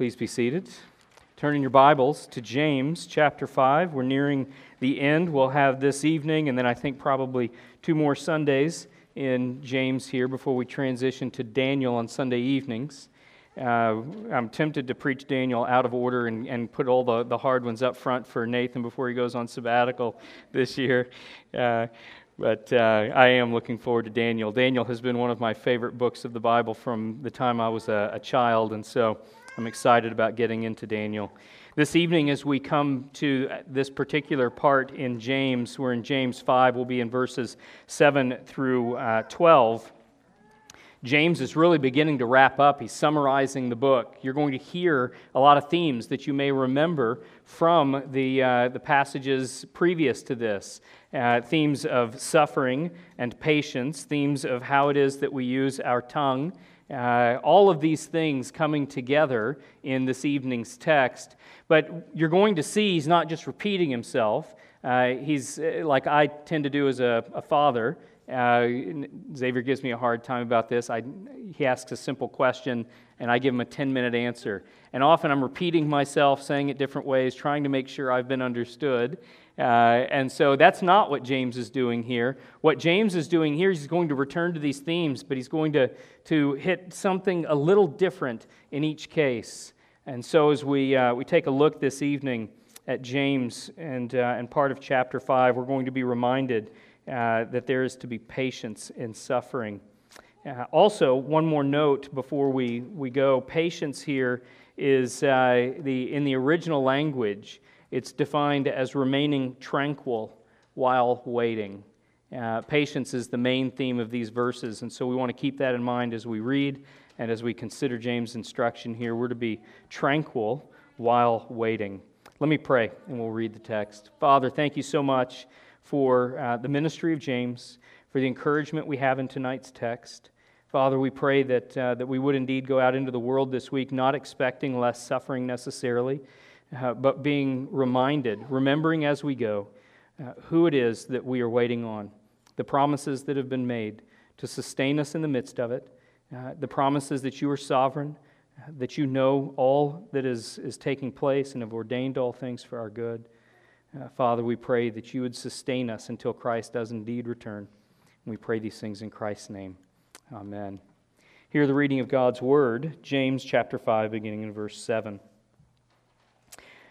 Please be seated. Turn in your Bibles to James chapter 5. We're nearing the end. We'll have this evening, and then I think probably two more Sundays in James here before we transition to Daniel on Sunday evenings. Uh, I'm tempted to preach Daniel out of order and, and put all the, the hard ones up front for Nathan before he goes on sabbatical this year. Uh, but uh, I am looking forward to Daniel. Daniel has been one of my favorite books of the Bible from the time I was a, a child, and so I'm excited about getting into Daniel. This evening, as we come to this particular part in James, we're in James 5, we'll be in verses 7 through uh, 12. James is really beginning to wrap up. He's summarizing the book. You're going to hear a lot of themes that you may remember from the, uh, the passages previous to this uh, themes of suffering and patience, themes of how it is that we use our tongue. Uh, all of these things coming together in this evening's text. But you're going to see he's not just repeating himself. Uh, he's uh, like I tend to do as a, a father. Uh, Xavier gives me a hard time about this. I, he asks a simple question, and I give him a 10 minute answer. And often I'm repeating myself, saying it different ways, trying to make sure I've been understood. Uh, and so that's not what James is doing here. What James is doing here, he's going to return to these themes, but he's going to, to hit something a little different in each case. And so as we, uh, we take a look this evening at James and, uh, and part of chapter 5, we're going to be reminded uh, that there is to be patience in suffering. Uh, also, one more note before we, we go patience here is the, in the original language, it's defined as remaining tranquil while waiting. Uh, patience is the main theme of these verses, and so we want to keep that in mind as we read and as we consider James' instruction here. We're to be tranquil while waiting. Let me pray, and we'll read the text. Father, thank you so much for uh, the ministry of James, for the encouragement we have in tonight's text. Father, we pray that, uh, that we would indeed go out into the world this week not expecting less suffering necessarily, uh, but being reminded, remembering as we go, uh, who it is that we are waiting on, the promises that have been made to sustain us in the midst of it, uh, the promises that you are sovereign, uh, that you know all that is, is taking place and have ordained all things for our good. Uh, Father, we pray that you would sustain us until Christ does indeed return. And we pray these things in Christ's name. Amen. Hear the reading of God's word, James chapter 5, beginning in verse 7.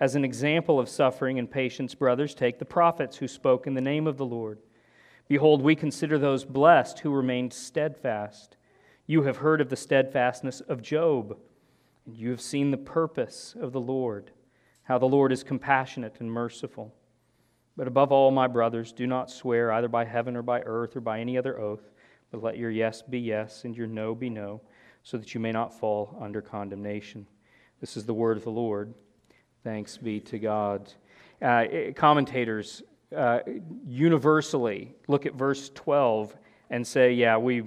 As an example of suffering and patience, brothers, take the prophets who spoke in the name of the Lord. Behold, we consider those blessed who remained steadfast. You have heard of the steadfastness of Job, and you have seen the purpose of the Lord, how the Lord is compassionate and merciful. But above all, my brothers, do not swear either by heaven or by earth or by any other oath, but let your yes be yes and your no be no, so that you may not fall under condemnation. This is the word of the Lord. Thanks be to God. Uh, commentators uh, universally look at verse 12 and say, yeah, we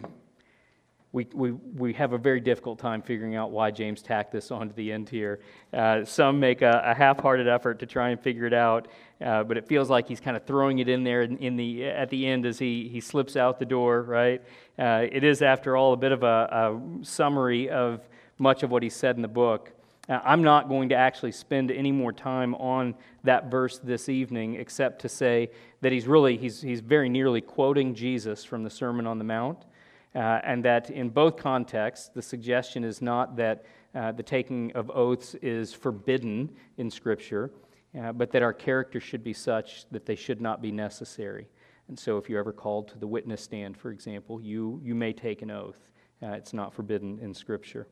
we, we, we have a very difficult time figuring out why James tacked this onto the end here. Uh, some make a, a half hearted effort to try and figure it out, uh, but it feels like he's kind of throwing it in there in, in, the, at the end as he, he slips out the door, right? Uh, it is, after all, a bit of a, a, summary of much of what he said in the book. Uh, I'm not going to actually spend any more time on that verse this evening, except to say that he's really, he's, he's very nearly quoting Jesus from the Sermon on the Mount. Uh, and that in both contexts, the suggestion is not that uh, the taking of oaths is forbidden in Scripture, uh, but that our character should be such that they should not be necessary. And so, if you're ever called to the witness stand, for example, you, you may take an oath. Uh, it's not forbidden in Scripture.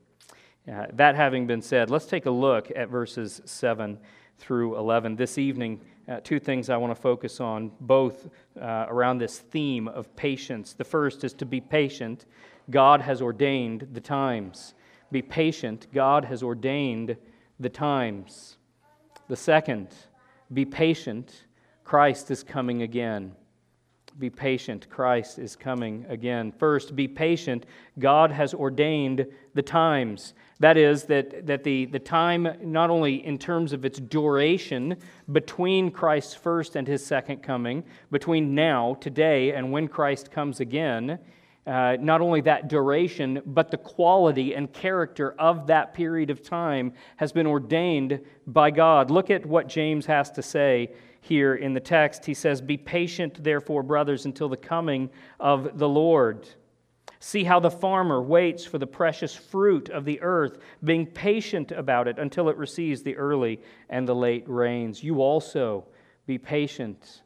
Uh, that having been said, let's take a look at verses 7 through 11. This evening, uh, two things I want to focus on, both uh, around this theme of patience. The first is to be patient. God has ordained the times. Be patient. God has ordained the times. The second, Be patient, Christ is coming again. Be patient, Christ is coming again. First, be patient. God has ordained the times. That is, that, that the, the time, not only in terms of its duration between Christ's first and his second coming, between now, today, and when Christ comes again, uh, not only that duration, but the quality and character of that period of time has been ordained by God. Look at what James has to say here in the text. He says, Be patient, therefore, brothers, until the coming of the Lord. See how the farmer waits for the precious fruit of the earth, being patient about it until it receives the early and the late rains. You also be patient.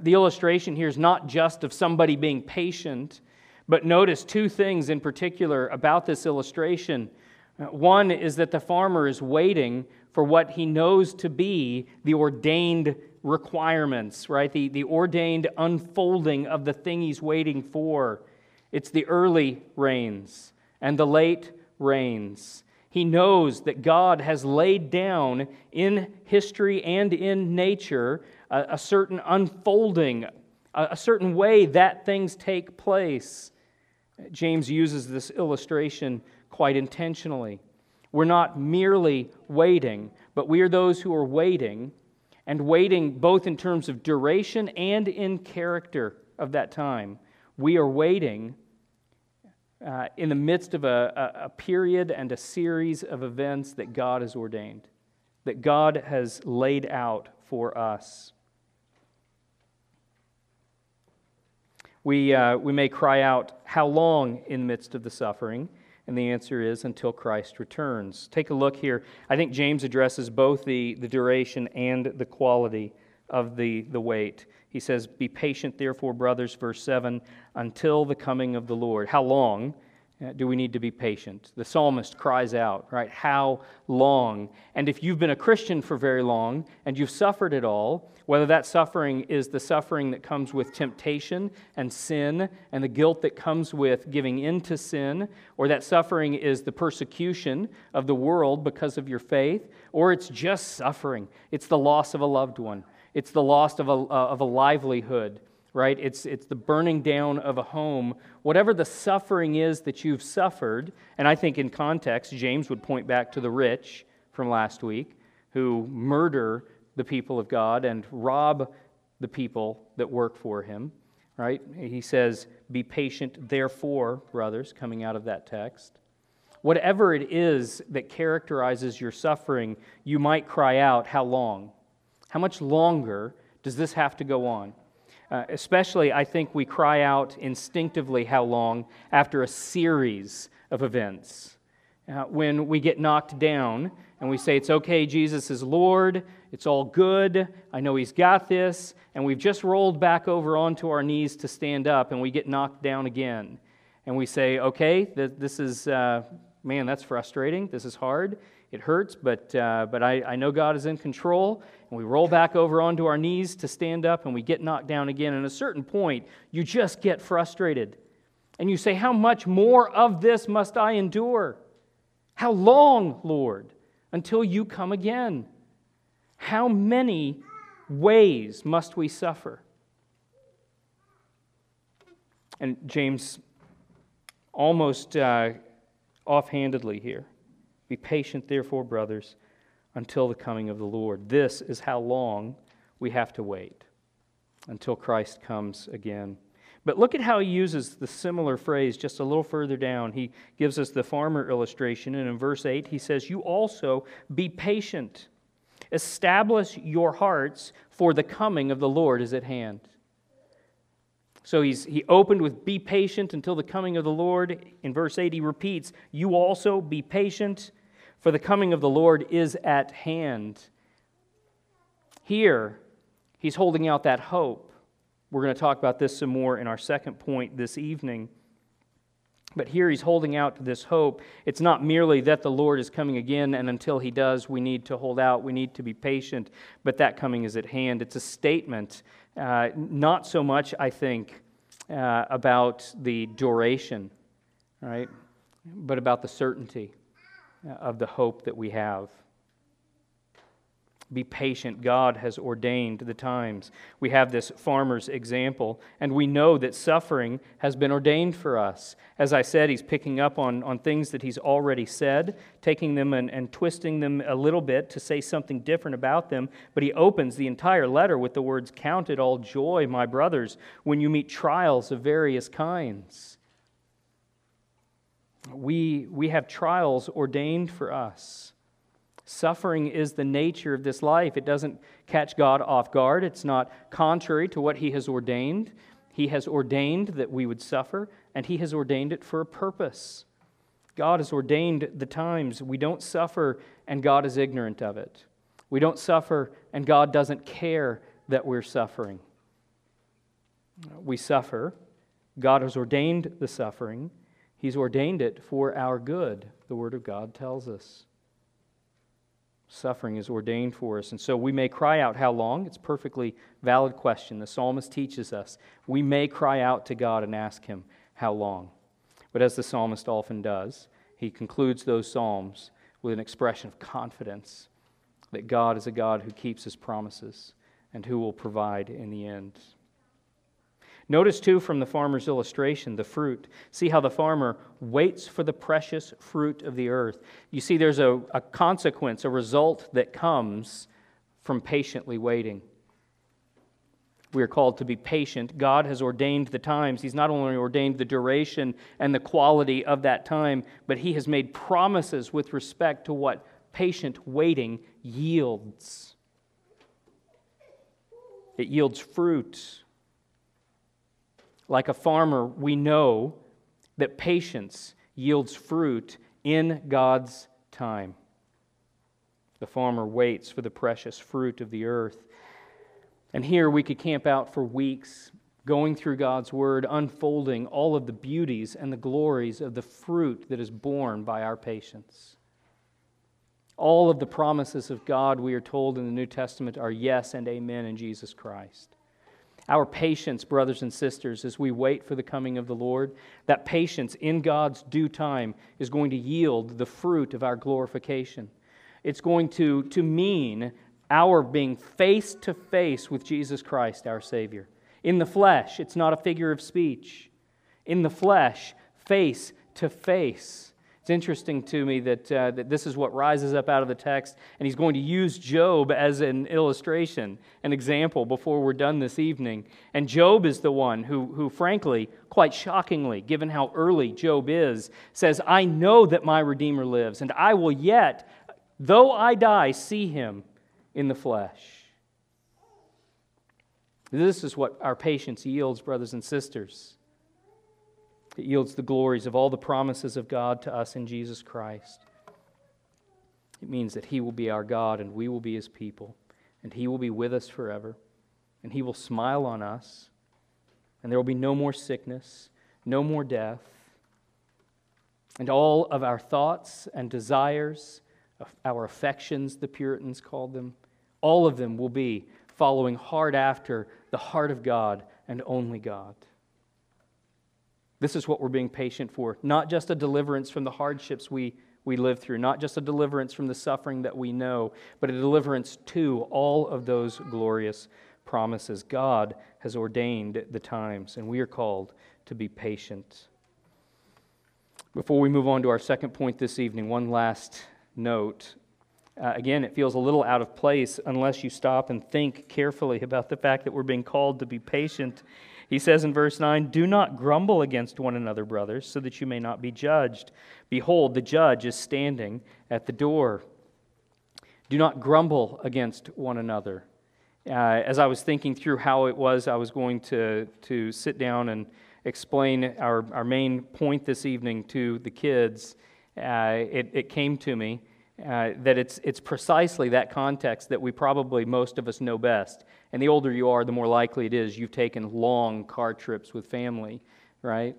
The illustration here is not just of somebody being patient, but notice two things in particular about this illustration. Uh, one is that the farmer is waiting for what he knows to be the ordained requirements, right? The, the ordained unfolding of the thing he's waiting for. It's the early rains and the late rains. He knows that God has laid down in history and in nature a, a certain unfolding, a, a certain way that things take place. James uses this illustration quite intentionally. We're not merely waiting, but we are those who are waiting and waiting both in terms of duration and in character of that time. We are waiting uh, in the midst of a, a, period and a series of events that God has ordained, that God has laid out for us. We, uh, we may cry out, How long in the midst of the suffering? And the answer is until Christ returns. Take a look here. I think James addresses both the, the duration and the quality of the, the wait. He says, Be patient, therefore, brothers, verse 7, until the coming of the Lord. How long? Uh, do we need to be patient? The psalmist cries out, right? How long? And if you've been a Christian for very long and you've suffered it all, whether that suffering is the suffering that comes with temptation and sin and the guilt that comes with giving in to sin, or that suffering is the persecution of the world because of your faith, or it's just suffering, it's the loss of a loved one, it's the loss of a, uh, of a livelihood right? It's, it's the burning down of a home. Whatever the suffering is that you've suffered, and I think in context, James would point back to the rich from last week who murder the people of God and rob the people that work for him, right? He says, Be patient, therefore, brothers, coming out of that text. Whatever it is that characterizes your suffering, you might cry out, How long? How much longer does this have to go on? Uh, especially, I think we cry out instinctively how long after a series of events. Uh, when we get knocked down and we say, It's okay, Jesus is Lord, it's all good, I know He's got this, and we've just rolled back over onto our knees to stand up and we get knocked down again. And we say, Okay, th- this is, uh, man, that's frustrating, this is hard. It hurts, but, uh, but I, I know God is in control. And we roll back over onto our knees to stand up, and we get knocked down again. And at a certain point, you just get frustrated. And you say, How much more of this must I endure? How long, Lord, until you come again? How many ways must we suffer? And James almost uh, offhandedly here be patient, therefore, brothers, until the coming of the Lord. This is how long we have to wait until Christ comes again. But look at how he uses the similar phrase just a little further down. He gives us the farmer illustration, and in verse 8, he says, You also be patient. Establish your hearts, for the coming of the Lord is at hand. So he's, he opened with, Be patient until the coming of the Lord. In verse 8, he repeats, You also be patient, for the coming of the Lord is at hand. Here, he's holding out that hope. We're going to talk about this some more in our second point this evening. But here he's holding out to this hope. It's not merely that the Lord is coming again, and until he does, we need to hold out, we need to be patient, but that coming is at hand. It's a statement uh, not so much, I think, uh, about the duration, right, but about the certainty uh, of the hope that we have. Be patient. God has ordained the times. We have this farmer's example, and we know that suffering has been ordained for us. As I said, he's picking up on, on things that he's already said, taking them and, and twisting them a little bit to say something different about them. But he opens the entire letter with the words Count it all joy, my brothers, when you meet trials of various kinds. We, we have trials ordained for us. Suffering is the nature of this life. It doesn't catch God off guard. It's not contrary to what He has ordained. He has ordained that we would suffer, and He has ordained it for a purpose. God has ordained the times. We don't suffer, and God is ignorant of it. We don't suffer, and God doesn't care that we're suffering. We suffer. God has ordained the suffering. He's ordained it for our good, the Word of God tells us. Suffering is ordained for us. And so we may cry out, How long? It's a perfectly valid question. The psalmist teaches us. We may cry out to God and ask Him, How long? But as the psalmist often does, he concludes those psalms with an expression of confidence that God is a God who keeps His promises and who will provide in the end. Notice, too, from the farmer's illustration, the fruit. See how the farmer waits for the precious fruit of the earth. You see, there's a, a consequence, a result that comes from patiently waiting. We are called to be patient. God has ordained the times. He's not only ordained the duration and the quality of that time, but He has made promises with respect to what patient waiting yields. It yields fruit. Like a farmer, we know that patience yields fruit in God's time. The farmer waits for the precious fruit of the earth. And here we could camp out for weeks, going through God's Word, unfolding all of the beauties and the glories of the fruit that is borne by our patience. All of the promises of God, we are told in the New Testament, are yes and amen in Jesus Christ. Our patience, brothers and sisters, as we wait for the coming of the Lord, that patience in God's due time is going to yield the fruit of our glorification. It's going to, to mean our being face to face with Jesus Christ, our Savior. In the flesh, it's not a figure of speech. In the flesh, face to face. It's interesting to me that, uh, that this is what rises up out of the text, and he's going to use Job as an illustration, an example, before we're done this evening. And Job is the one who, who, frankly, quite shockingly, given how early Job is, says, I know that my Redeemer lives, and I will yet, though I die, see him in the flesh. This is what our patience yields, brothers and sisters. It yields the glories of all the promises of God to us in Jesus Christ. It means that He will be our God and we will be His people, and He will be with us forever, and He will smile on us, and there will be no more sickness, no more death, and all of our thoughts and desires, our affections, the Puritans called them, all of them will be following hard after the heart of God and only God. This is what we're being patient for. Not just a deliverance from the hardships we, we live through, not just a deliverance from the suffering that we know, but a deliverance to all of those glorious promises. God has ordained the times, and we are called to be patient. Before we move on to our second point this evening, one last note. Uh, again, it feels a little out of place unless you stop and think carefully about the fact that we're being called to be patient he says in verse 9, Do not grumble against one another, brothers, so that you may not be judged. Behold, the judge is standing at the door. Do not grumble against one another. Uh, as I was thinking through how it was I was going to, to sit down and explain our, our main point this evening to the kids, uh, it, it came to me uh, that it's, it's precisely that context that we probably most of us know best. And the older you are, the more likely it is you've taken long car trips with family, right?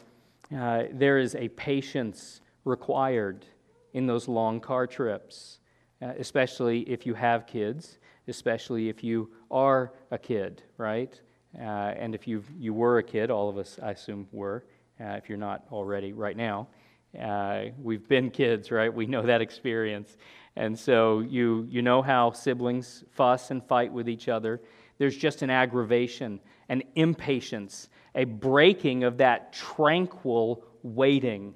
Uh, there is a patience required in those long car trips, uh, especially if you have kids, especially if you are a kid, right? Uh, and if you you were a kid, all of us, I assume, were, uh, if you're not already right now. Uh, we've been kids, right? We know that experience. And so you, you know how siblings fuss and fight with each other. There's just an aggravation, an impatience, a breaking of that tranquil waiting.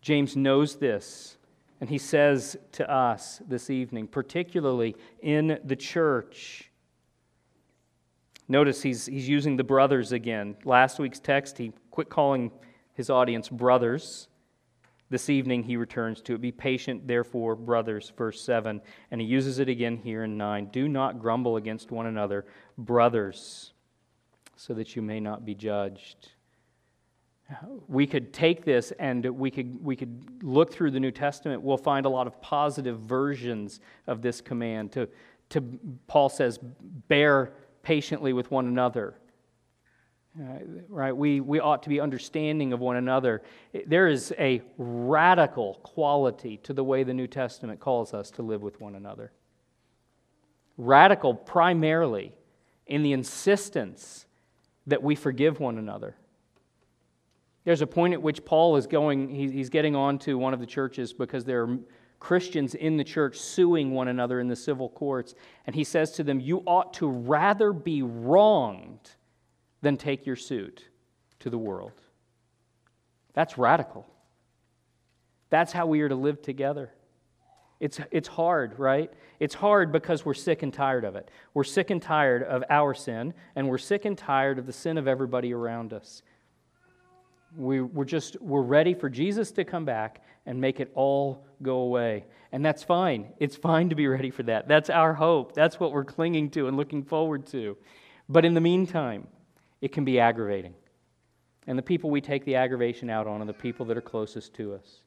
James knows this, and he says to us this evening, particularly in the church. Notice he's, he's using the brothers again. Last week's text, he quit calling his audience brothers. This evening he returns to it. Be patient, therefore, brothers, verse 7. And he uses it again here in 9. Do not grumble against one another, brothers, so that you may not be judged. We could take this and we could, we could look through the New Testament. We'll find a lot of positive versions of this command. To, to Paul says, bear patiently with one another. Uh, right? We, we ought to be understanding of one another. There is a radical quality to the way the New Testament calls us to live with one another. Radical primarily in the insistence that we forgive one another. There's a point at which Paul is going, he's getting on to one of the churches because there are Christians in the church suing one another in the civil courts. And he says to them, You ought to rather be wronged then take your suit to the world. That's radical. That's how we are to live together. It's, it's hard, right? It's hard because we're sick and tired of it. We're sick and tired of our sin, and we're sick and tired of the sin of everybody around us. We, we're just, we're ready for Jesus to come back and make it all go away. And that's fine. It's fine to be ready for that. That's our hope. That's what we're clinging to and looking forward to. But in the meantime, it can be aggravating. And the people we take the aggravation out on are the people that are closest to us.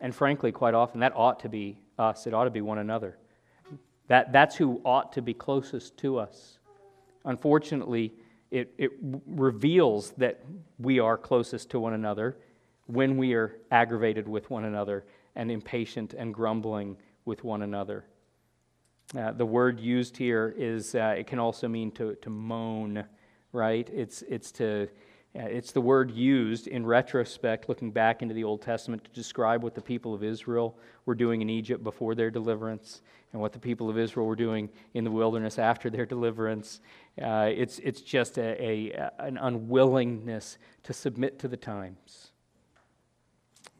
And frankly, quite often, that ought to be us. It ought to be one another. That, that's who ought to be closest to us. Unfortunately, it, it reveals that we are closest to one another when we are aggravated with one another and impatient and grumbling with one another. Uh, the word used here is, uh, it can also mean to, to moan, right? It's, it's, to, uh, it's the word used in retrospect, looking back into the Old Testament, to describe what the people of Israel were doing in Egypt before their deliverance and what the people of Israel were doing in the wilderness after their deliverance. Uh, it's, it's just a, a, an unwillingness to submit to the times.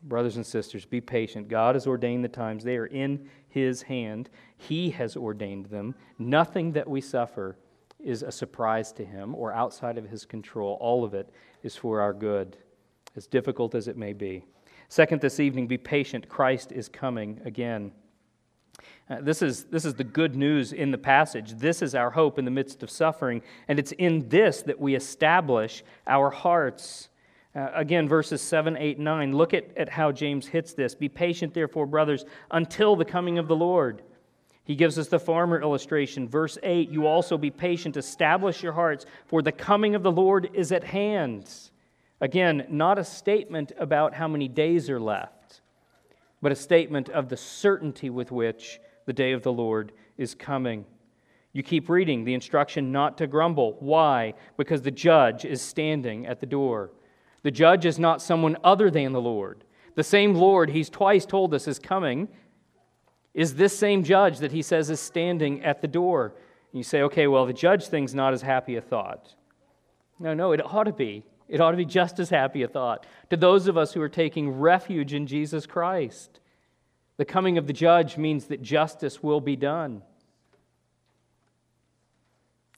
Brothers and sisters, be patient. God has ordained the times, they are in His hand. He has ordained them. Nothing that we suffer is a surprise to Him or outside of His control. All of it is for our good, as difficult as it may be. Second, this evening, be patient. Christ is coming again. Uh, this, is, this is the good news in the passage. This is our hope in the midst of suffering, and it's in this that we establish our hearts. Uh, again, verses 7, 8, 9. Look at, at how James hits this. Be patient, therefore, brothers, until the coming of the Lord. He gives us the farmer illustration. Verse 8 You also be patient, establish your hearts, for the coming of the Lord is at hand. Again, not a statement about how many days are left, but a statement of the certainty with which the day of the Lord is coming. You keep reading the instruction not to grumble. Why? Because the judge is standing at the door. The judge is not someone other than the Lord. The same Lord he's twice told us is coming is this same judge that he says is standing at the door. And you say, okay, well, the judge thing's not as happy a thought. No, no, it ought to be. It ought to be just as happy a thought to those of us who are taking refuge in Jesus Christ. The coming of the judge means that justice will be done.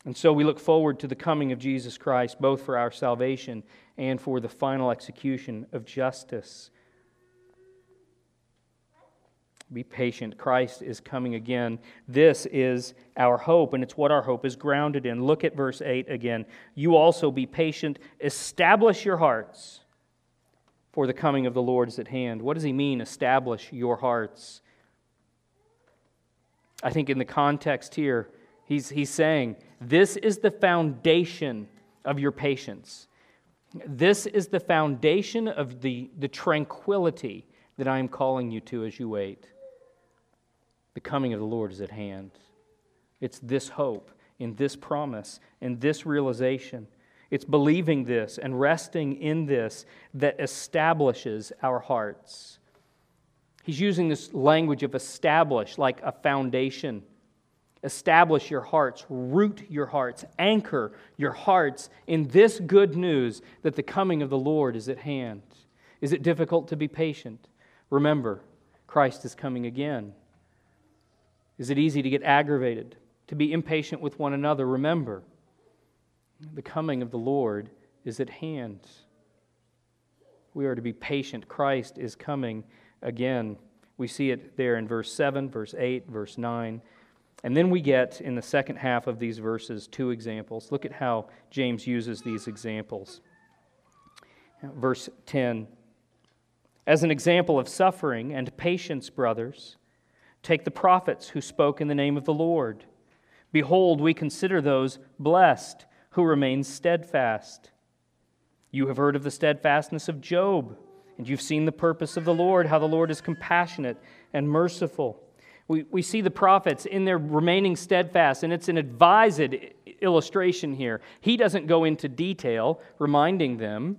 And so we look forward to the coming of Jesus Christ, both for our salvation and for the final execution of justice. Be patient. Christ is coming again. This is our hope, and it's what our hope is grounded in. Look at verse 8 again. You also be patient, establish your hearts, for the coming of the Lord is at hand. What does he mean, establish your hearts? I think in the context here, he's, he's saying, This is the foundation of your patience. This is the foundation of the, the tranquility that I am calling you to as you wait. The coming of the Lord is at hand. It's this hope, in this promise, in this realization. It's believing this and resting in this that establishes our hearts. He's using this language of establish, like a foundation. Establish your hearts, root your hearts, anchor your hearts in this good news that the coming of the Lord is at hand. Is it difficult to be patient? Remember, Christ is coming again. Is it easy to get aggravated, to be impatient with one another? Remember, the coming of the Lord is at hand. We are to be patient. Christ is coming again. We see it there in verse 7, verse 8, verse 9. And then we get in the second half of these verses two examples. Look at how James uses these examples. Verse 10 As an example of suffering and patience, brothers, take the prophets who spoke in the name of the Lord. Behold, we consider those blessed who remain steadfast. You have heard of the steadfastness of Job and you've seen the purpose of the Lord, how the Lord is compassionate and merciful. We, we see the prophets in their remaining steadfast, and it's an advised illustration here. He doesn't go into detail reminding them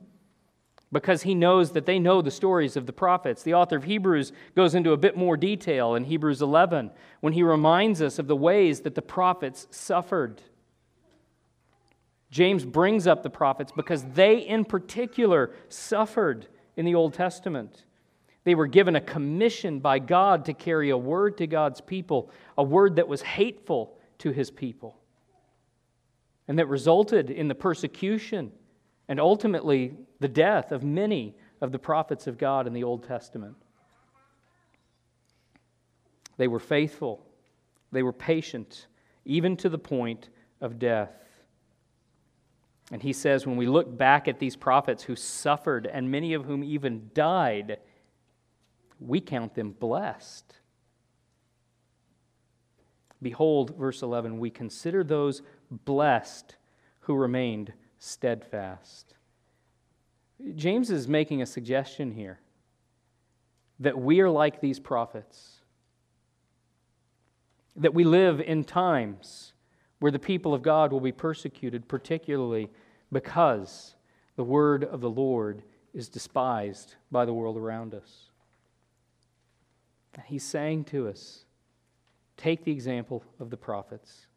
because he knows that they know the stories of the prophets. The author of Hebrews goes into a bit more detail in Hebrews 11 when he reminds us of the ways that the prophets suffered. James brings up the prophets because they, in particular, suffered in the Old Testament. They were given a commission by God to carry a word to God's people, a word that was hateful to his people, and that resulted in the persecution and ultimately the death of many of the prophets of God in the Old Testament. They were faithful, they were patient, even to the point of death. And he says, when we look back at these prophets who suffered and many of whom even died, we count them blessed. Behold, verse 11, we consider those blessed who remained steadfast. James is making a suggestion here that we are like these prophets, that we live in times where the people of God will be persecuted, particularly because the word of the Lord is despised by the world around us. He's saying to us take the example of the prophets.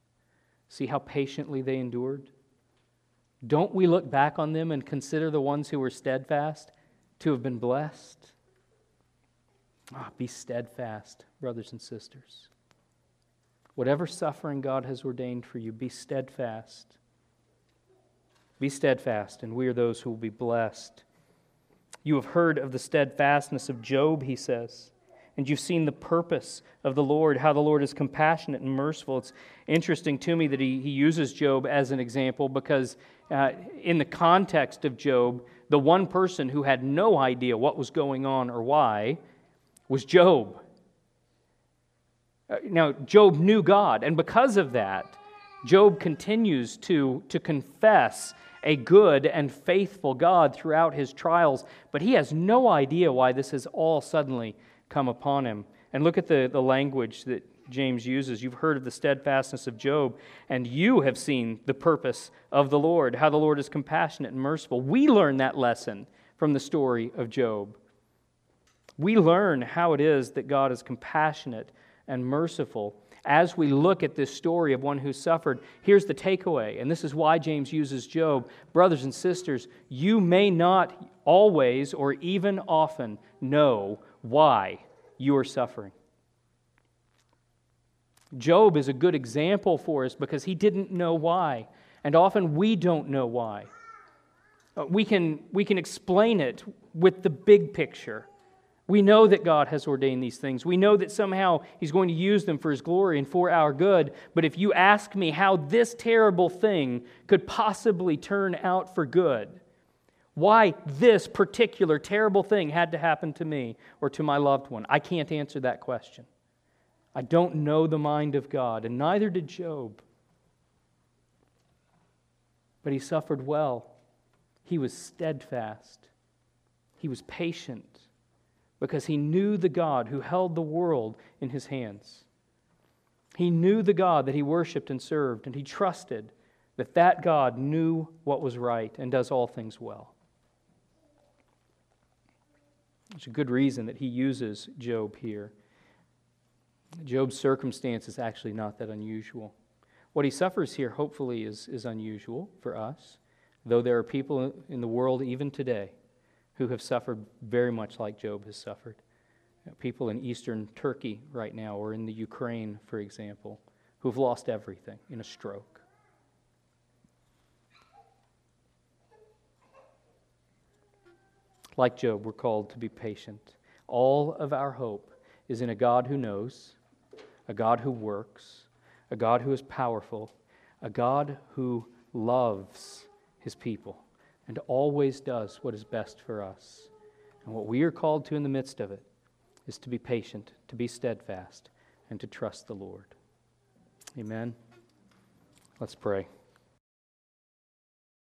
See how patiently they endured? Don't we look back on them and consider the ones who were steadfast to have been blessed? Ah, be steadfast, brothers and sisters. Whatever suffering God has ordained for you, be steadfast. Be steadfast, and we are those who will be blessed. You have heard of the steadfastness of Job, he says, and you've seen the purpose of the Lord, how the Lord is compassionate and merciful. It's interesting to me that he, he uses Job as an example because, uh, in the context of Job, the one person who had no idea what was going on or why was Job. Uh, now, Job knew God, and because of that, Job continues to, to confess a good and faithful God throughout his trials, but he has no idea why this has all suddenly come upon him. And look at the, the language that James uses. You've heard of the steadfastness of Job, and you have seen the purpose of the Lord, how the Lord is compassionate and merciful. We learn that lesson from the story of Job. We learn how it is that God is compassionate and merciful. As we look at this story of one who suffered, here's the takeaway, and this is why James uses Job. Brothers and sisters, you may not always or even often know why you are suffering. Job is a good example for us because he didn't know why, and often we don't know why. Uh, we can, we can explain it with the big picture. We know that God has ordained these things. We know that somehow He's going to use them for His glory and for our good. But if you ask me how this terrible thing could possibly turn out for good, why this particular terrible thing had to happen to me or to my loved one, I can't answer that question. I don't know the mind of God, and neither did Job. But he suffered well. He was steadfast. He was patient because he knew the God who held the world in his hands. He knew the God that he worshiped and served, and he trusted that that God knew what was right and does all things well. There's a good reason that he uses Job here. Job's circumstance is actually not that unusual. What he suffers here, hopefully, is, is unusual for us, though there are people in the world even today who have suffered very much like Job has suffered. People in eastern Turkey right now, or in the Ukraine, for example, who have lost everything in a stroke. Like Job, we're called to be patient. All of our hope is in a God who knows, a God who works, a God who is powerful, a God who loves his people and always does what is best for us. And what we are called to in the midst of it is to be patient, to be steadfast, and to trust the Lord. Amen. Let's pray.